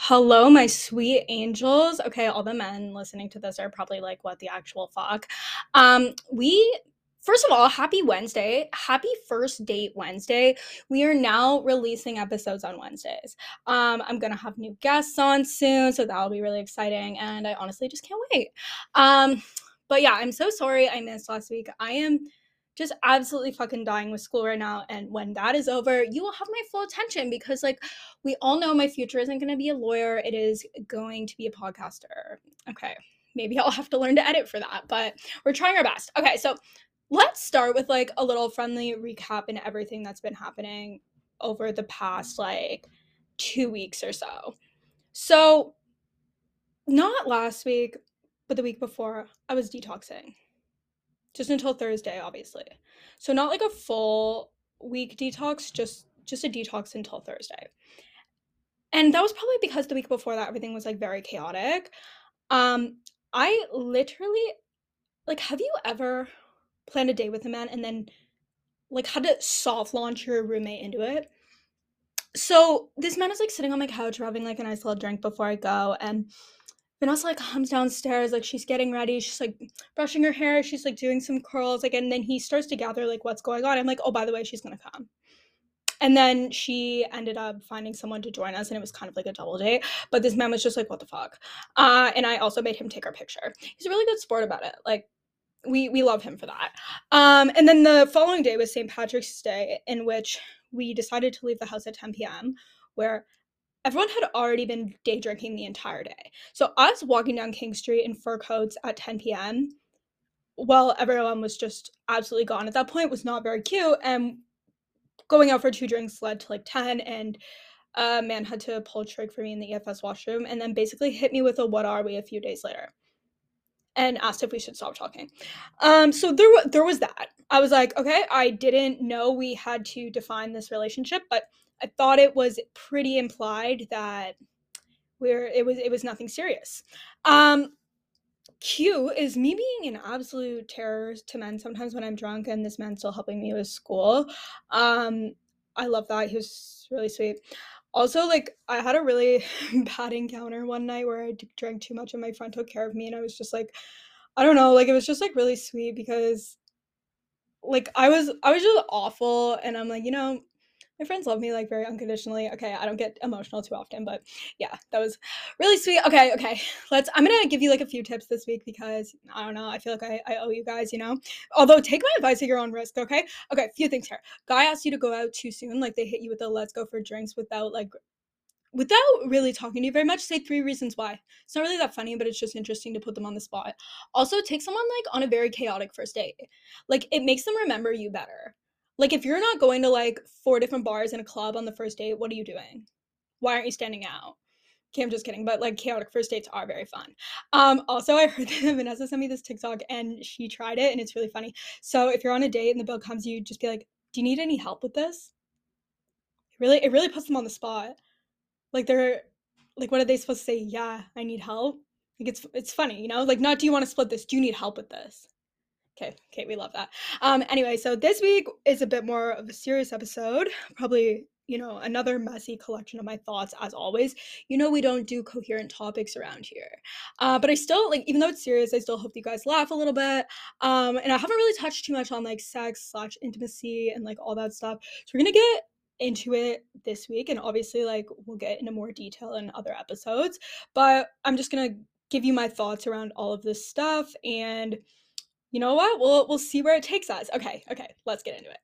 Hello, my sweet angels. Okay, all the men listening to this are probably like, what the actual fuck? Um, we first of all, happy Wednesday. Happy first date Wednesday. We are now releasing episodes on Wednesdays. Um, I'm gonna have new guests on soon, so that'll be really exciting, and I honestly just can't wait. Um, but yeah, I'm so sorry I missed last week. I am just absolutely fucking dying with school right now. And when that is over, you will have my full attention because, like, we all know my future isn't going to be a lawyer, it is going to be a podcaster. Okay, maybe I'll have to learn to edit for that, but we're trying our best. Okay, so let's start with like a little friendly recap and everything that's been happening over the past like two weeks or so. So, not last week, but the week before, I was detoxing just until Thursday, obviously. So not like a full week detox, just just a detox until Thursday. And that was probably because the week before that everything was like very chaotic. Um I literally like have you ever planned a day with a man and then like had to soft launch your roommate into it? So this man is like sitting on my couch, having like a nice little drink before I go, and Vanessa like comes downstairs, like she's getting ready, she's like brushing her hair, she's like doing some curls, like, and then he starts to gather like what's going on. I'm like, oh, by the way, she's gonna come. And then she ended up finding someone to join us, and it was kind of like a double date. But this man was just like, what the fuck? Uh, and I also made him take our picture. He's a really good sport about it. Like, we we love him for that. Um, and then the following day was St. Patrick's Day, in which we decided to leave the house at 10 p.m. Where everyone had already been day drinking the entire day. So us walking down King Street in fur coats at 10 p.m. while everyone was just absolutely gone at that point was not very cute. And going out for two drinks led to like 10 and a man had to pull a trick for me in the EFS washroom and then basically hit me with a what are we a few days later and asked if we should stop talking. Um, so there, there was that. I was like, okay, I didn't know we had to define this relationship, but I thought it was pretty implied that we're it was it was nothing serious. Um Q is me being an absolute terror to men sometimes when I'm drunk and this man's still helping me with school. Um I love that. He was really sweet. Also, like I had a really bad encounter one night where I drank too much and my friend took care of me and I was just like I don't know, like it was just like really sweet because like I was I was just awful and I'm like, you know, my friends love me like very unconditionally. Okay, I don't get emotional too often, but yeah, that was really sweet. Okay, okay. Let's I'm gonna give you like a few tips this week because I don't know, I feel like I, I owe you guys, you know. Although take my advice at your own risk, okay? Okay, a few things here. Guy asked you to go out too soon, like they hit you with the let's go for drinks without like without really talking to you very much, say three reasons why. It's not really that funny, but it's just interesting to put them on the spot. Also, take someone like on a very chaotic first date. Like it makes them remember you better. Like if you're not going to like four different bars and a club on the first date, what are you doing? Why aren't you standing out? Okay, I'm just kidding, but like chaotic first dates are very fun. Um, also, I heard that Vanessa sent me this TikTok and she tried it and it's really funny. So if you're on a date and the bill comes, you just be like, "Do you need any help with this?" It really, it really puts them on the spot. Like they're, like, what are they supposed to say? Yeah, I need help. Like it's, it's funny, you know. Like not, do you want to split this? Do you need help with this? Okay, okay, we love that. Um, anyway, so this week is a bit more of a serious episode. Probably, you know, another messy collection of my thoughts as always. You know, we don't do coherent topics around here. Uh, but I still like, even though it's serious, I still hope you guys laugh a little bit. Um, and I haven't really touched too much on like sex slash intimacy and like all that stuff. So we're gonna get into it this week and obviously like we'll get into more detail in other episodes but i'm just gonna give you my thoughts around all of this stuff and you know what? We'll we'll see where it takes us. Okay, okay, let's get into it.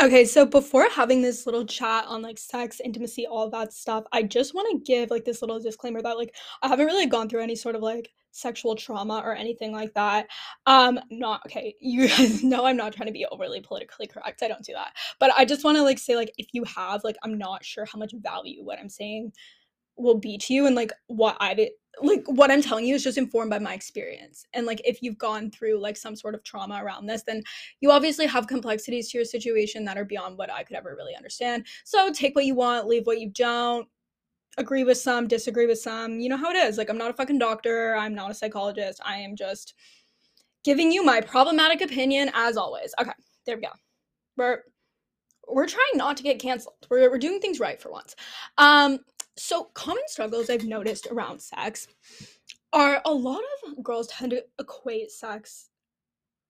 Okay, so before having this little chat on like sex, intimacy, all that stuff, I just want to give like this little disclaimer that like I haven't really gone through any sort of like sexual trauma or anything like that. Um not okay, you guys know I'm not trying to be overly politically correct. I don't do that. But I just want to like say like if you have like I'm not sure how much value what I'm saying will be to you and like what I've like what I'm telling you is just informed by my experience. And like if you've gone through like some sort of trauma around this, then you obviously have complexities to your situation that are beyond what I could ever really understand. So take what you want, leave what you don't. Agree with some, disagree with some. You know how it is. Like I'm not a fucking doctor, I'm not a psychologist. I am just giving you my problematic opinion as always. Okay, there we go. We're we're trying not to get canceled. We're, we're doing things right for once. Um, so common struggles I've noticed around sex are a lot of girls tend to equate sex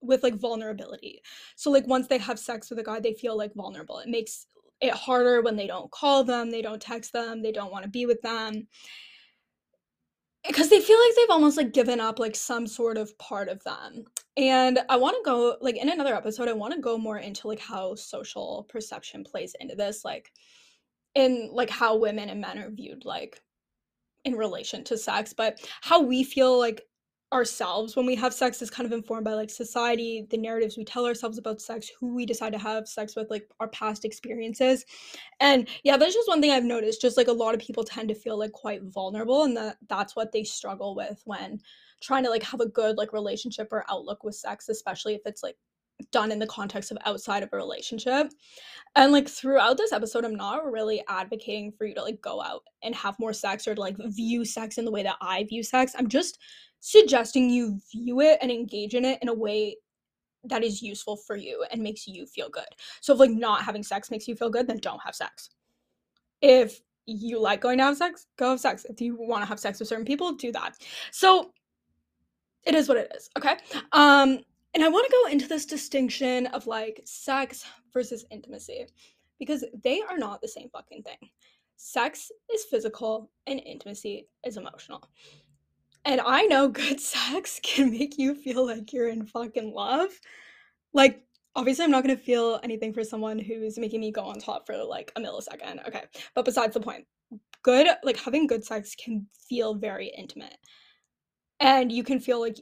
with like vulnerability. So like once they have sex with a guy, they feel like vulnerable. It makes it harder when they don't call them, they don't text them, they don't want to be with them. Because they feel like they've almost like given up like some sort of part of them. And I want to go like in another episode, I want to go more into like how social perception plays into this, like in like how women and men are viewed like in relation to sex, but how we feel like ourselves when we have sex is kind of informed by like society, the narratives we tell ourselves about sex, who we decide to have sex with, like our past experiences. And yeah, that's just one thing I've noticed. Just like a lot of people tend to feel like quite vulnerable, and that that's what they struggle with when trying to like have a good like relationship or outlook with sex, especially if it's like done in the context of outside of a relationship. And like throughout this episode, I'm not really advocating for you to like go out and have more sex or to like view sex in the way that I view sex. I'm just suggesting you view it and engage in it in a way that is useful for you and makes you feel good. So if like not having sex makes you feel good, then don't have sex. If you like going to have sex, go have sex. If you want to have sex with certain people, do that. So it is what it is. Okay. Um and I want to go into this distinction of like sex versus intimacy because they are not the same fucking thing. Sex is physical and intimacy is emotional. And I know good sex can make you feel like you're in fucking love. Like, obviously, I'm not gonna feel anything for someone who's making me go on top for like a millisecond. Okay. But besides the point, good, like having good sex can feel very intimate. And you can feel like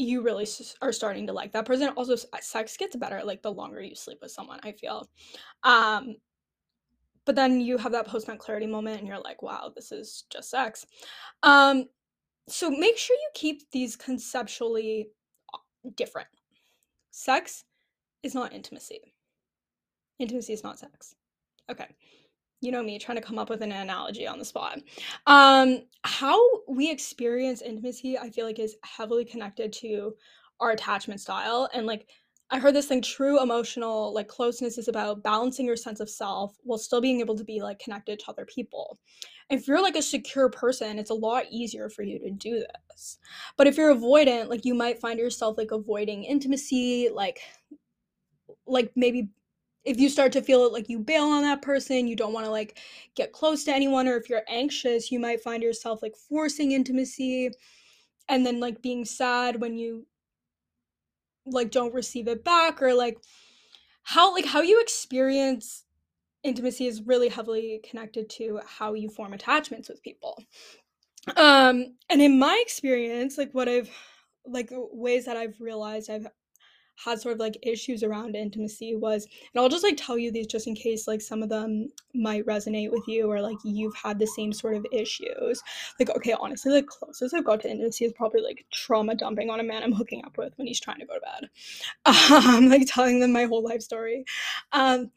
you really are starting to like that person. Also, sex gets better like the longer you sleep with someone, I feel. Um, but then you have that post nut clarity moment and you're like, wow, this is just sex. Um, so make sure you keep these conceptually uh, different. Sex is not intimacy. Intimacy is not sex. Okay you know me trying to come up with an analogy on the spot. Um how we experience intimacy i feel like is heavily connected to our attachment style and like i heard this thing true emotional like closeness is about balancing your sense of self while still being able to be like connected to other people. If you're like a secure person it's a lot easier for you to do this. But if you're avoidant like you might find yourself like avoiding intimacy like like maybe if you start to feel like you bail on that person, you don't want to like get close to anyone, or if you're anxious, you might find yourself like forcing intimacy and then like being sad when you like don't receive it back or like how like how you experience intimacy is really heavily connected to how you form attachments with people. Um and in my experience like what i've like ways that i've realized i've had sort of like issues around intimacy was and i'll just like tell you these just in case like some of them might resonate with you or like you've had the same sort of issues like okay honestly the closest i've got to intimacy is probably like trauma dumping on a man i'm hooking up with when he's trying to go to bed um like telling them my whole life story um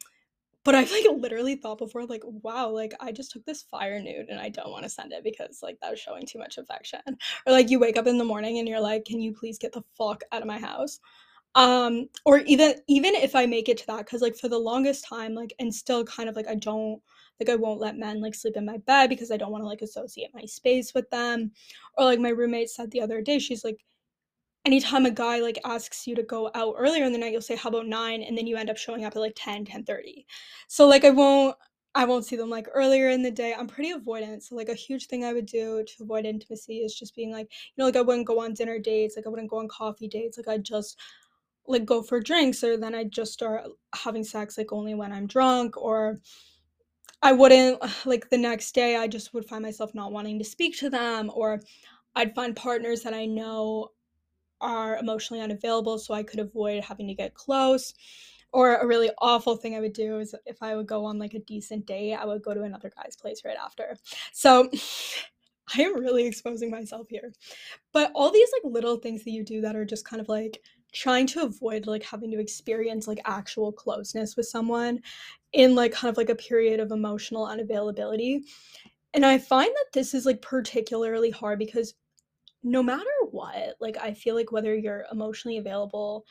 but I've like literally thought before, like, wow, like I just took this fire nude and I don't want to send it because like that was showing too much affection. Or like you wake up in the morning and you're like, can you please get the fuck out of my house? Um or even even if i make it to that because like for the longest time like and still kind of like i don't like i won't let men like sleep in my bed because i don't want to like associate my space with them or like my roommate said the other day she's like anytime a guy like asks you to go out earlier in the night you'll say how about 9 and then you end up showing up at like 10 10 30 so like i won't I won't see them like earlier in the day. I'm pretty avoidant. So like a huge thing I would do to avoid intimacy is just being like, you know, like I wouldn't go on dinner dates, like I wouldn't go on coffee dates. Like I just like go for drinks or then I just start having sex like only when I'm drunk or I wouldn't like the next day I just would find myself not wanting to speak to them or I'd find partners that I know are emotionally unavailable so I could avoid having to get close. Or a really awful thing I would do is if I would go on like a decent date, I would go to another guy's place right after. So I am really exposing myself here. But all these like little things that you do that are just kind of like trying to avoid like having to experience like actual closeness with someone in like kind of like a period of emotional unavailability. And I find that this is like particularly hard because no matter what, like I feel like whether you're emotionally available,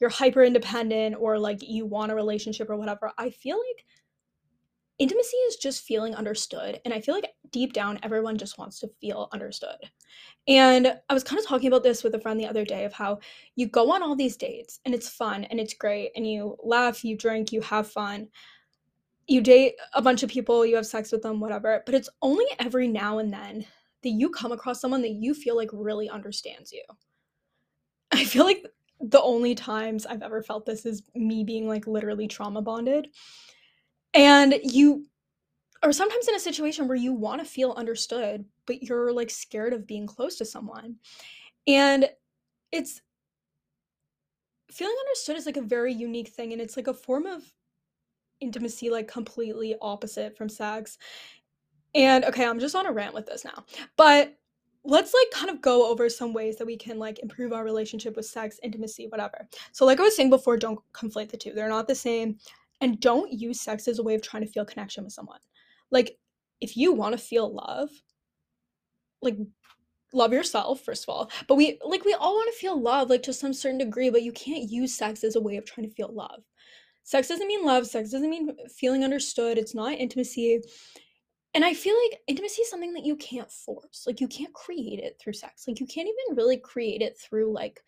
you're hyper independent or like you want a relationship or whatever, I feel like intimacy is just feeling understood and i feel like deep down, everyone just wants to feel understood. And I was kind of talking about this with a friend the other day of how you go on all these dates and it's fun and it's great and you laugh, you drink, you have fun. You date a bunch of people, you have sex with them, whatever. But it's only every now and then that you come across someone that you feel like really understands you. I feel like the only times I've ever felt this is me being like literally trauma bonded. And you are sometimes in a situation where you want to feel understood, but you're like scared of being close to someone. And it's feeling understood is like a very unique thing and it's like a form of intimacy like completely opposite from sex. And okay, I'm just on a rant with this now. But let's like kind of go over some ways that we can like improve our relationship with sex, intimacy, whatever. So like I was saying before, don't conflate the two. They're not the same. And don't use sex as a way of trying to feel connection with someone. Like if you want to feel love, like love yourself first of all. But we like we all want to feel love like to some certain degree, but you can't use sex as a way of trying to feel love. Sex doesn't mean love, sex doesn't mean feeling understood. It's not intimacy. And I feel like intimacy is something that you can't force. Like you can't create it through sex. Like you can't even really create it through like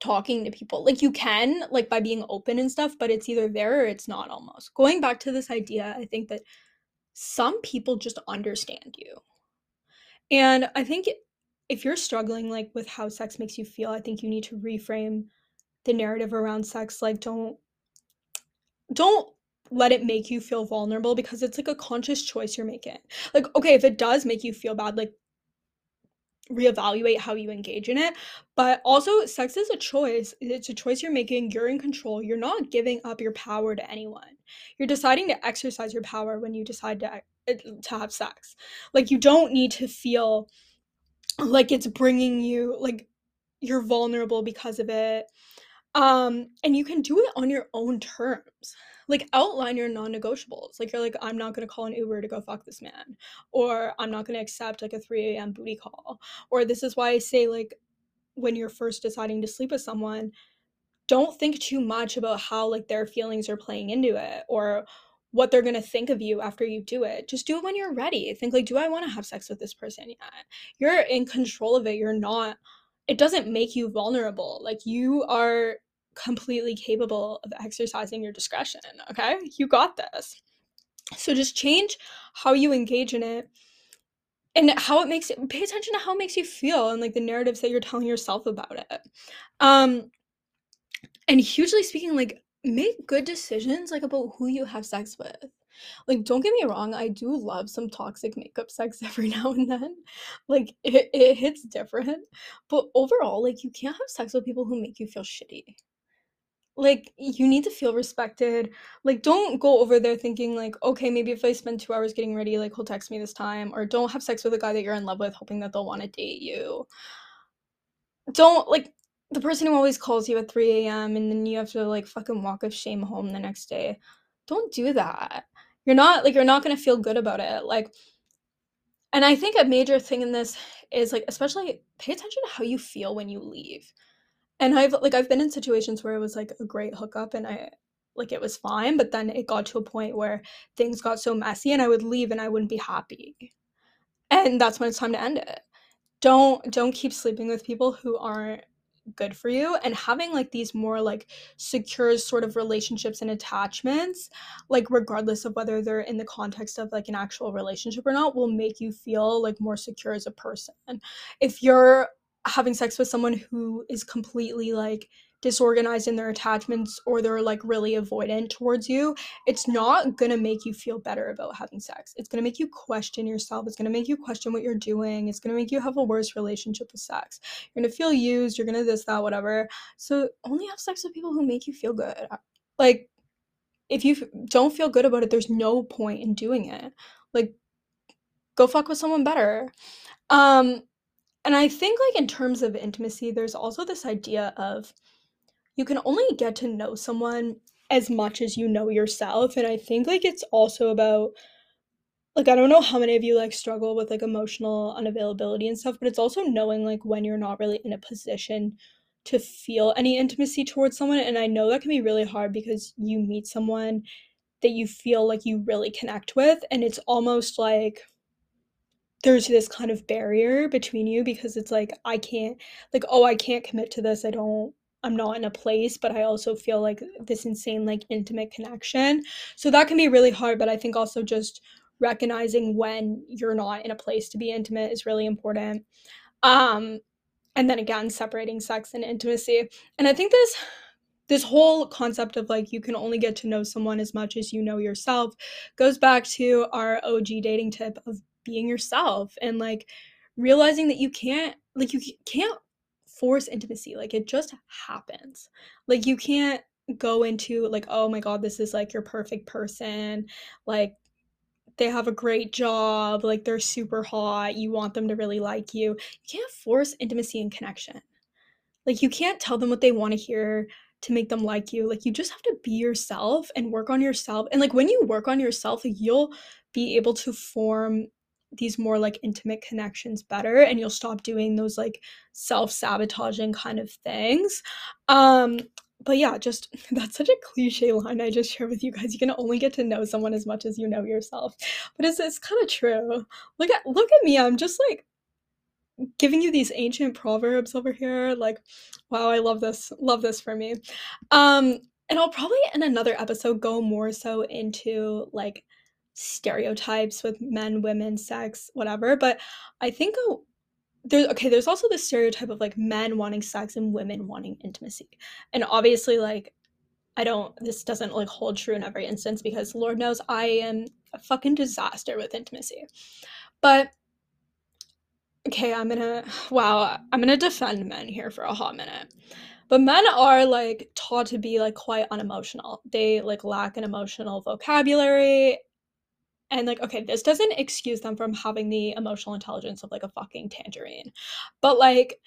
talking to people. Like you can like by being open and stuff, but it's either there or it's not almost. Going back to this idea, I think that some people just understand you. And I think if you're struggling like with how sex makes you feel, I think you need to reframe the narrative around sex like don't don't let it make you feel vulnerable because it's like a conscious choice you're making. Like, okay, if it does make you feel bad, like reevaluate how you engage in it. But also, sex is a choice. It's a choice you're making. You're in control. You're not giving up your power to anyone. You're deciding to exercise your power when you decide to uh, to have sex. Like you don't need to feel like it's bringing you like you're vulnerable because of it. Um and you can do it on your own terms like outline your non-negotiables like you're like i'm not going to call an uber to go fuck this man or i'm not going to accept like a 3 a.m booty call or this is why i say like when you're first deciding to sleep with someone don't think too much about how like their feelings are playing into it or what they're going to think of you after you do it. Just do it when you're ready. Think like do I want to have sex with this person yet? You're in control of it. You're not it doesn't make you vulnerable. Like you are completely capable of exercising your discretion. Okay. You got this. So just change how you engage in it and how it makes it pay attention to how it makes you feel and like the narratives that you're telling yourself about it. Um and hugely speaking, like make good decisions like about who you have sex with. Like, don't get me wrong, I do love some toxic makeup sex every now and then. Like, it, it hits different. But overall, like, you can't have sex with people who make you feel shitty like you need to feel respected like don't go over there thinking like okay maybe if i spend two hours getting ready like he'll text me this time or don't have sex with a guy that you're in love with hoping that they'll want to date you don't like the person who always calls you at 3 a.m and then you have to like fucking walk of shame home the next day don't do that you're not like you're not gonna feel good about it like and i think a major thing in this is like especially pay attention to how you feel when you leave and I've like I've been in situations where it was like a great hookup and I like it was fine, but then it got to a point where things got so messy and I would leave and I wouldn't be happy. And that's when it's time to end it. Don't don't keep sleeping with people who aren't good for you and having like these more like secure sort of relationships and attachments like regardless of whether they're in the context of like an actual relationship or not will make you feel like more secure as a person. If you're having sex with someone who is completely like disorganized in their attachments or they're like really avoidant towards you, it's not gonna make you feel better about having sex. It's gonna make you question yourself. It's gonna make you question what you're doing. It's gonna make you have a worse relationship with sex. You're gonna feel used. You're gonna this, that, whatever. So only have sex with people who make you feel good. Like, if you don't feel good about it, there's no point in doing it. Like, go fuck with someone better. Um, and I think, like, in terms of intimacy, there's also this idea of you can only get to know someone as much as you know yourself. And I think, like, it's also about, like, I don't know how many of you, like, struggle with, like, emotional unavailability and stuff, but it's also knowing, like, when you're not really in a position to feel any intimacy towards someone. And I know that can be really hard because you meet someone that you feel like you really connect with, and it's almost like, there's this kind of barrier between you because it's like I can't like oh I can't commit to this I don't I'm not in a place but I also feel like this insane like intimate connection. So that can be really hard but I think also just recognizing when you're not in a place to be intimate is really important. Um and then again separating sex and intimacy. And I think this this whole concept of like you can only get to know someone as much as you know yourself goes back to our OG dating tip of being yourself and like realizing that you can't like you can't force intimacy like it just happens. Like you can't go into like oh my god this is like your perfect person like they have a great job like they're super hot you want them to really like you. You can't force intimacy and connection. Like you can't tell them what they want to hear to make them like you. Like you just have to be yourself and work on yourself. And like when you work on yourself like, you'll be able to form these more like intimate connections better and you'll stop doing those like self-sabotaging kind of things. Um but yeah just that's such a cliche line i just share with you guys. You can only get to know someone as much as you know yourself. But it's, it's kind of true. Look at look at me. I'm just like giving you these ancient proverbs over here like wow i love this love this for me. Um and i'll probably in another episode go more so into like stereotypes with men, women, sex, whatever. But I think oh, there's okay, there's also the stereotype of like men wanting sex and women wanting intimacy. And obviously, like, I don't, this doesn't like hold true in every instance because Lord knows I am a fucking disaster with intimacy. But okay, I'm gonna, wow, I'm gonna defend men here for a hot minute. But men are like taught to be like quite unemotional. They like lack an emotional vocabulary and like okay this doesn't excuse them from having the emotional intelligence of like a fucking tangerine but like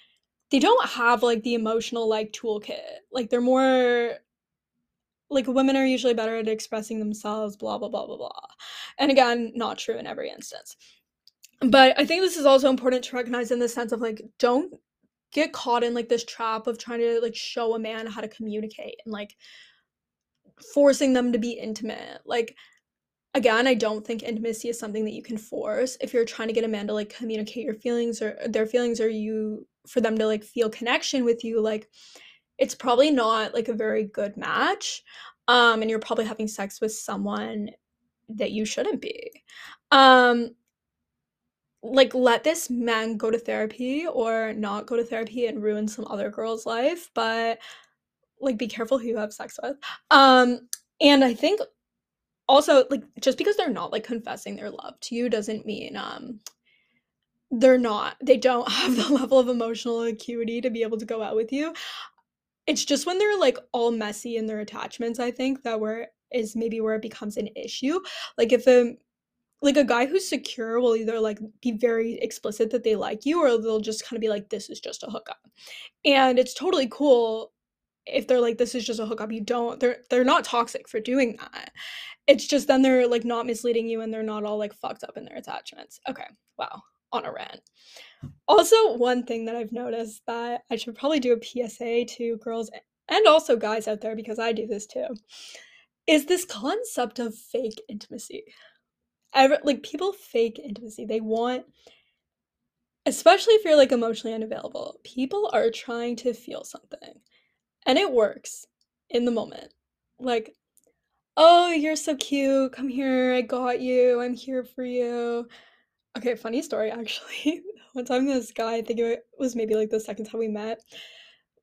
they don't have like the emotional like toolkit. Like they're more like women are usually better at expressing themselves blah blah blah blah blah. And again not true in every instance. But i think this is also important to recognize in the sense of like don't get caught in like this trap of trying to like show a man how to communicate and like forcing them to be intimate. Like again, I don't think intimacy is something that you can force. If you're trying to get a man to like communicate your feelings or their feelings or you for them to like feel connection with you, like it's probably not like a very good match. Um and you're probably having sex with someone that you shouldn't be. Um like let this man go to therapy or not go to therapy and ruin some other girl's life, but like be careful who you have sex with. Um and I think also like just because they're not like confessing their love to you doesn't mean um they're not they don't have the level of emotional acuity to be able to go out with you. It's just when they're like all messy in their attachments i think that where is maybe where it becomes an issue. Like if a like a guy who's secure will either like be very explicit that they like you or they'll just kind of be like this is just a hookup. And it's totally cool if they're like this is just a hookup you don't they're they're not toxic for doing that it's just then they're like not misleading you and they're not all like fucked up in their attachments. Okay, wow, on a rant. Also, one thing that I've noticed that I should probably do a PSA to girls and also guys out there because I do this too is this concept of fake intimacy. Ever, like people fake intimacy. They want especially if you're like emotionally unavailable. People are trying to feel something. And it works in the moment. Like "Oh, you're so cute. Come here. I got you. I'm here for you." Okay, funny story actually. One time this guy, I think it was maybe like the second time we met,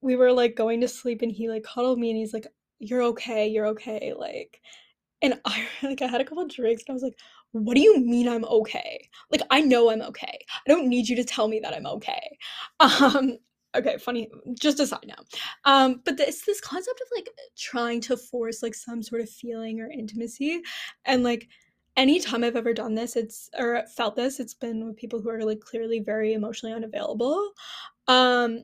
we were like going to sleep and he like cuddled me and he's like, "You're okay. You're okay." Like, and I like I had a couple drinks and I was like, "What do you mean I'm okay? Like I know I'm okay. I don't need you to tell me that I'm okay." Um okay funny just a side note um but it's this concept of like trying to force like some sort of feeling or intimacy and like anytime i've ever done this it's or felt this it's been with people who are like clearly very emotionally unavailable um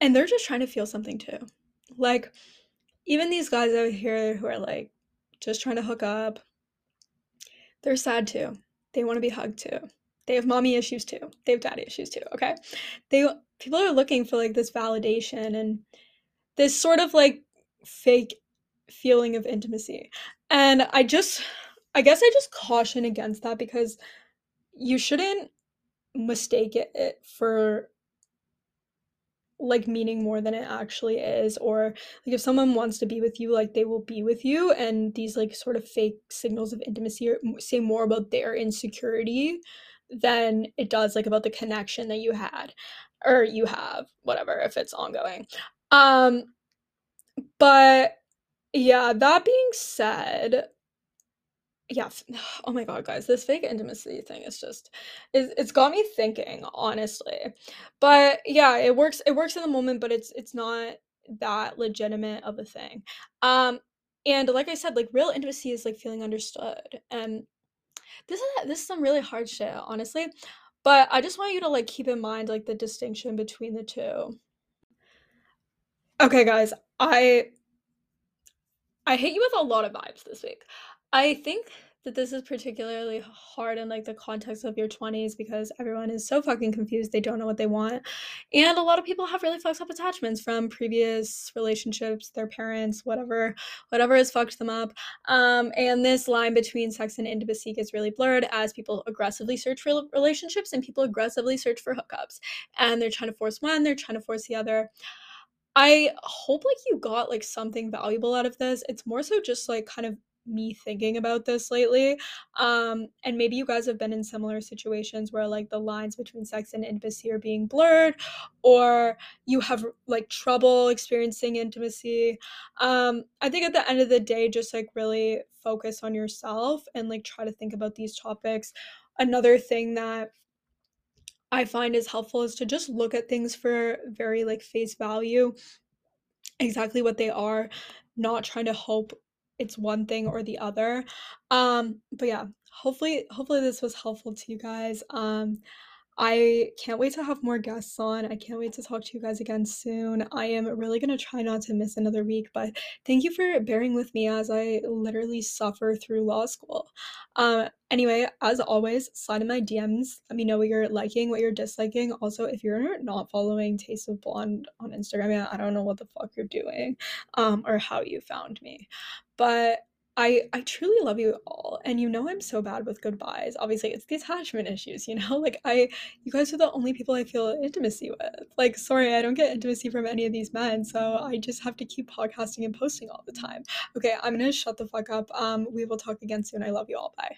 and they're just trying to feel something too. Like even these guys out here who are like just trying to hook up they're sad too. They want to be hugged too. They have mommy issues too. They have daddy issues too okay? They people are looking for like this validation and this sort of like fake feeling of intimacy. And I just I guess I just caution against that because you shouldn't mistake it for like meaning more than it actually is or like if someone wants to be with you like they will be with you and these like sort of fake signals of intimacy say more about their insecurity than it does like about the connection that you had or you have whatever if it's ongoing. Um but yeah that being said yeah oh my god guys this fake intimacy thing is just it's, it's got me thinking honestly. But yeah it works it works in the moment but it's it's not that legitimate of a thing. Um and like i said like real intimacy is like feeling understood. And this is this is some really hard shit honestly but i just want you to like keep in mind like the distinction between the two. Okay guys i i hit you with a lot of vibes this week. I think that this is particularly hard in like the context of your 20s because everyone is so fucking confused they don't know what they want. And a lot of people have really fucked up attachments from previous relationships their parents whatever whatever has fucked them up. Um, and this line between sex and intimacy gets really blurred as people aggressively search for relationships and people aggressively search for hookups. And they're trying to force one they're trying to force the other. I hope like you got like something valuable out of this. It's more so just like kind of me thinking about this lately. Um, and maybe you guys have been in similar situations where like the lines between sex and intimacy are being blurred, or you have like trouble experiencing intimacy. Um, I think at the end of the day, just like really focus on yourself and like try to think about these topics. Another thing that I find is helpful is to just look at things for very like face value, exactly what they are, not trying to hope it's one thing or the other. Um, but yeah, hopefully hopefully this was helpful to you guys. Um, I can't wait to have more guests on. I can't wait to talk to you guys again soon. I am really going to try not to miss another week, but thank you for bearing with me as I literally suffer through law school. Um, anyway, as always, slide in my DMs. Let me know what you're liking, what you're disliking. Also, if you're not following Taste of Blonde on Instagram, I don't know what the fuck you're doing um, or how you found me. But I I truly love you all, and you know I'm so bad with goodbyes. Obviously, it's the attachment issues, you know? Like I you guys are the only people I feel intimacy with. Like sorry, I don't get intimacy from any of these men, so I just have to keep podcasting and posting all the time. Okay, I'm going to shut the fuck up. Um we will talk again soon. I love you all. Bye.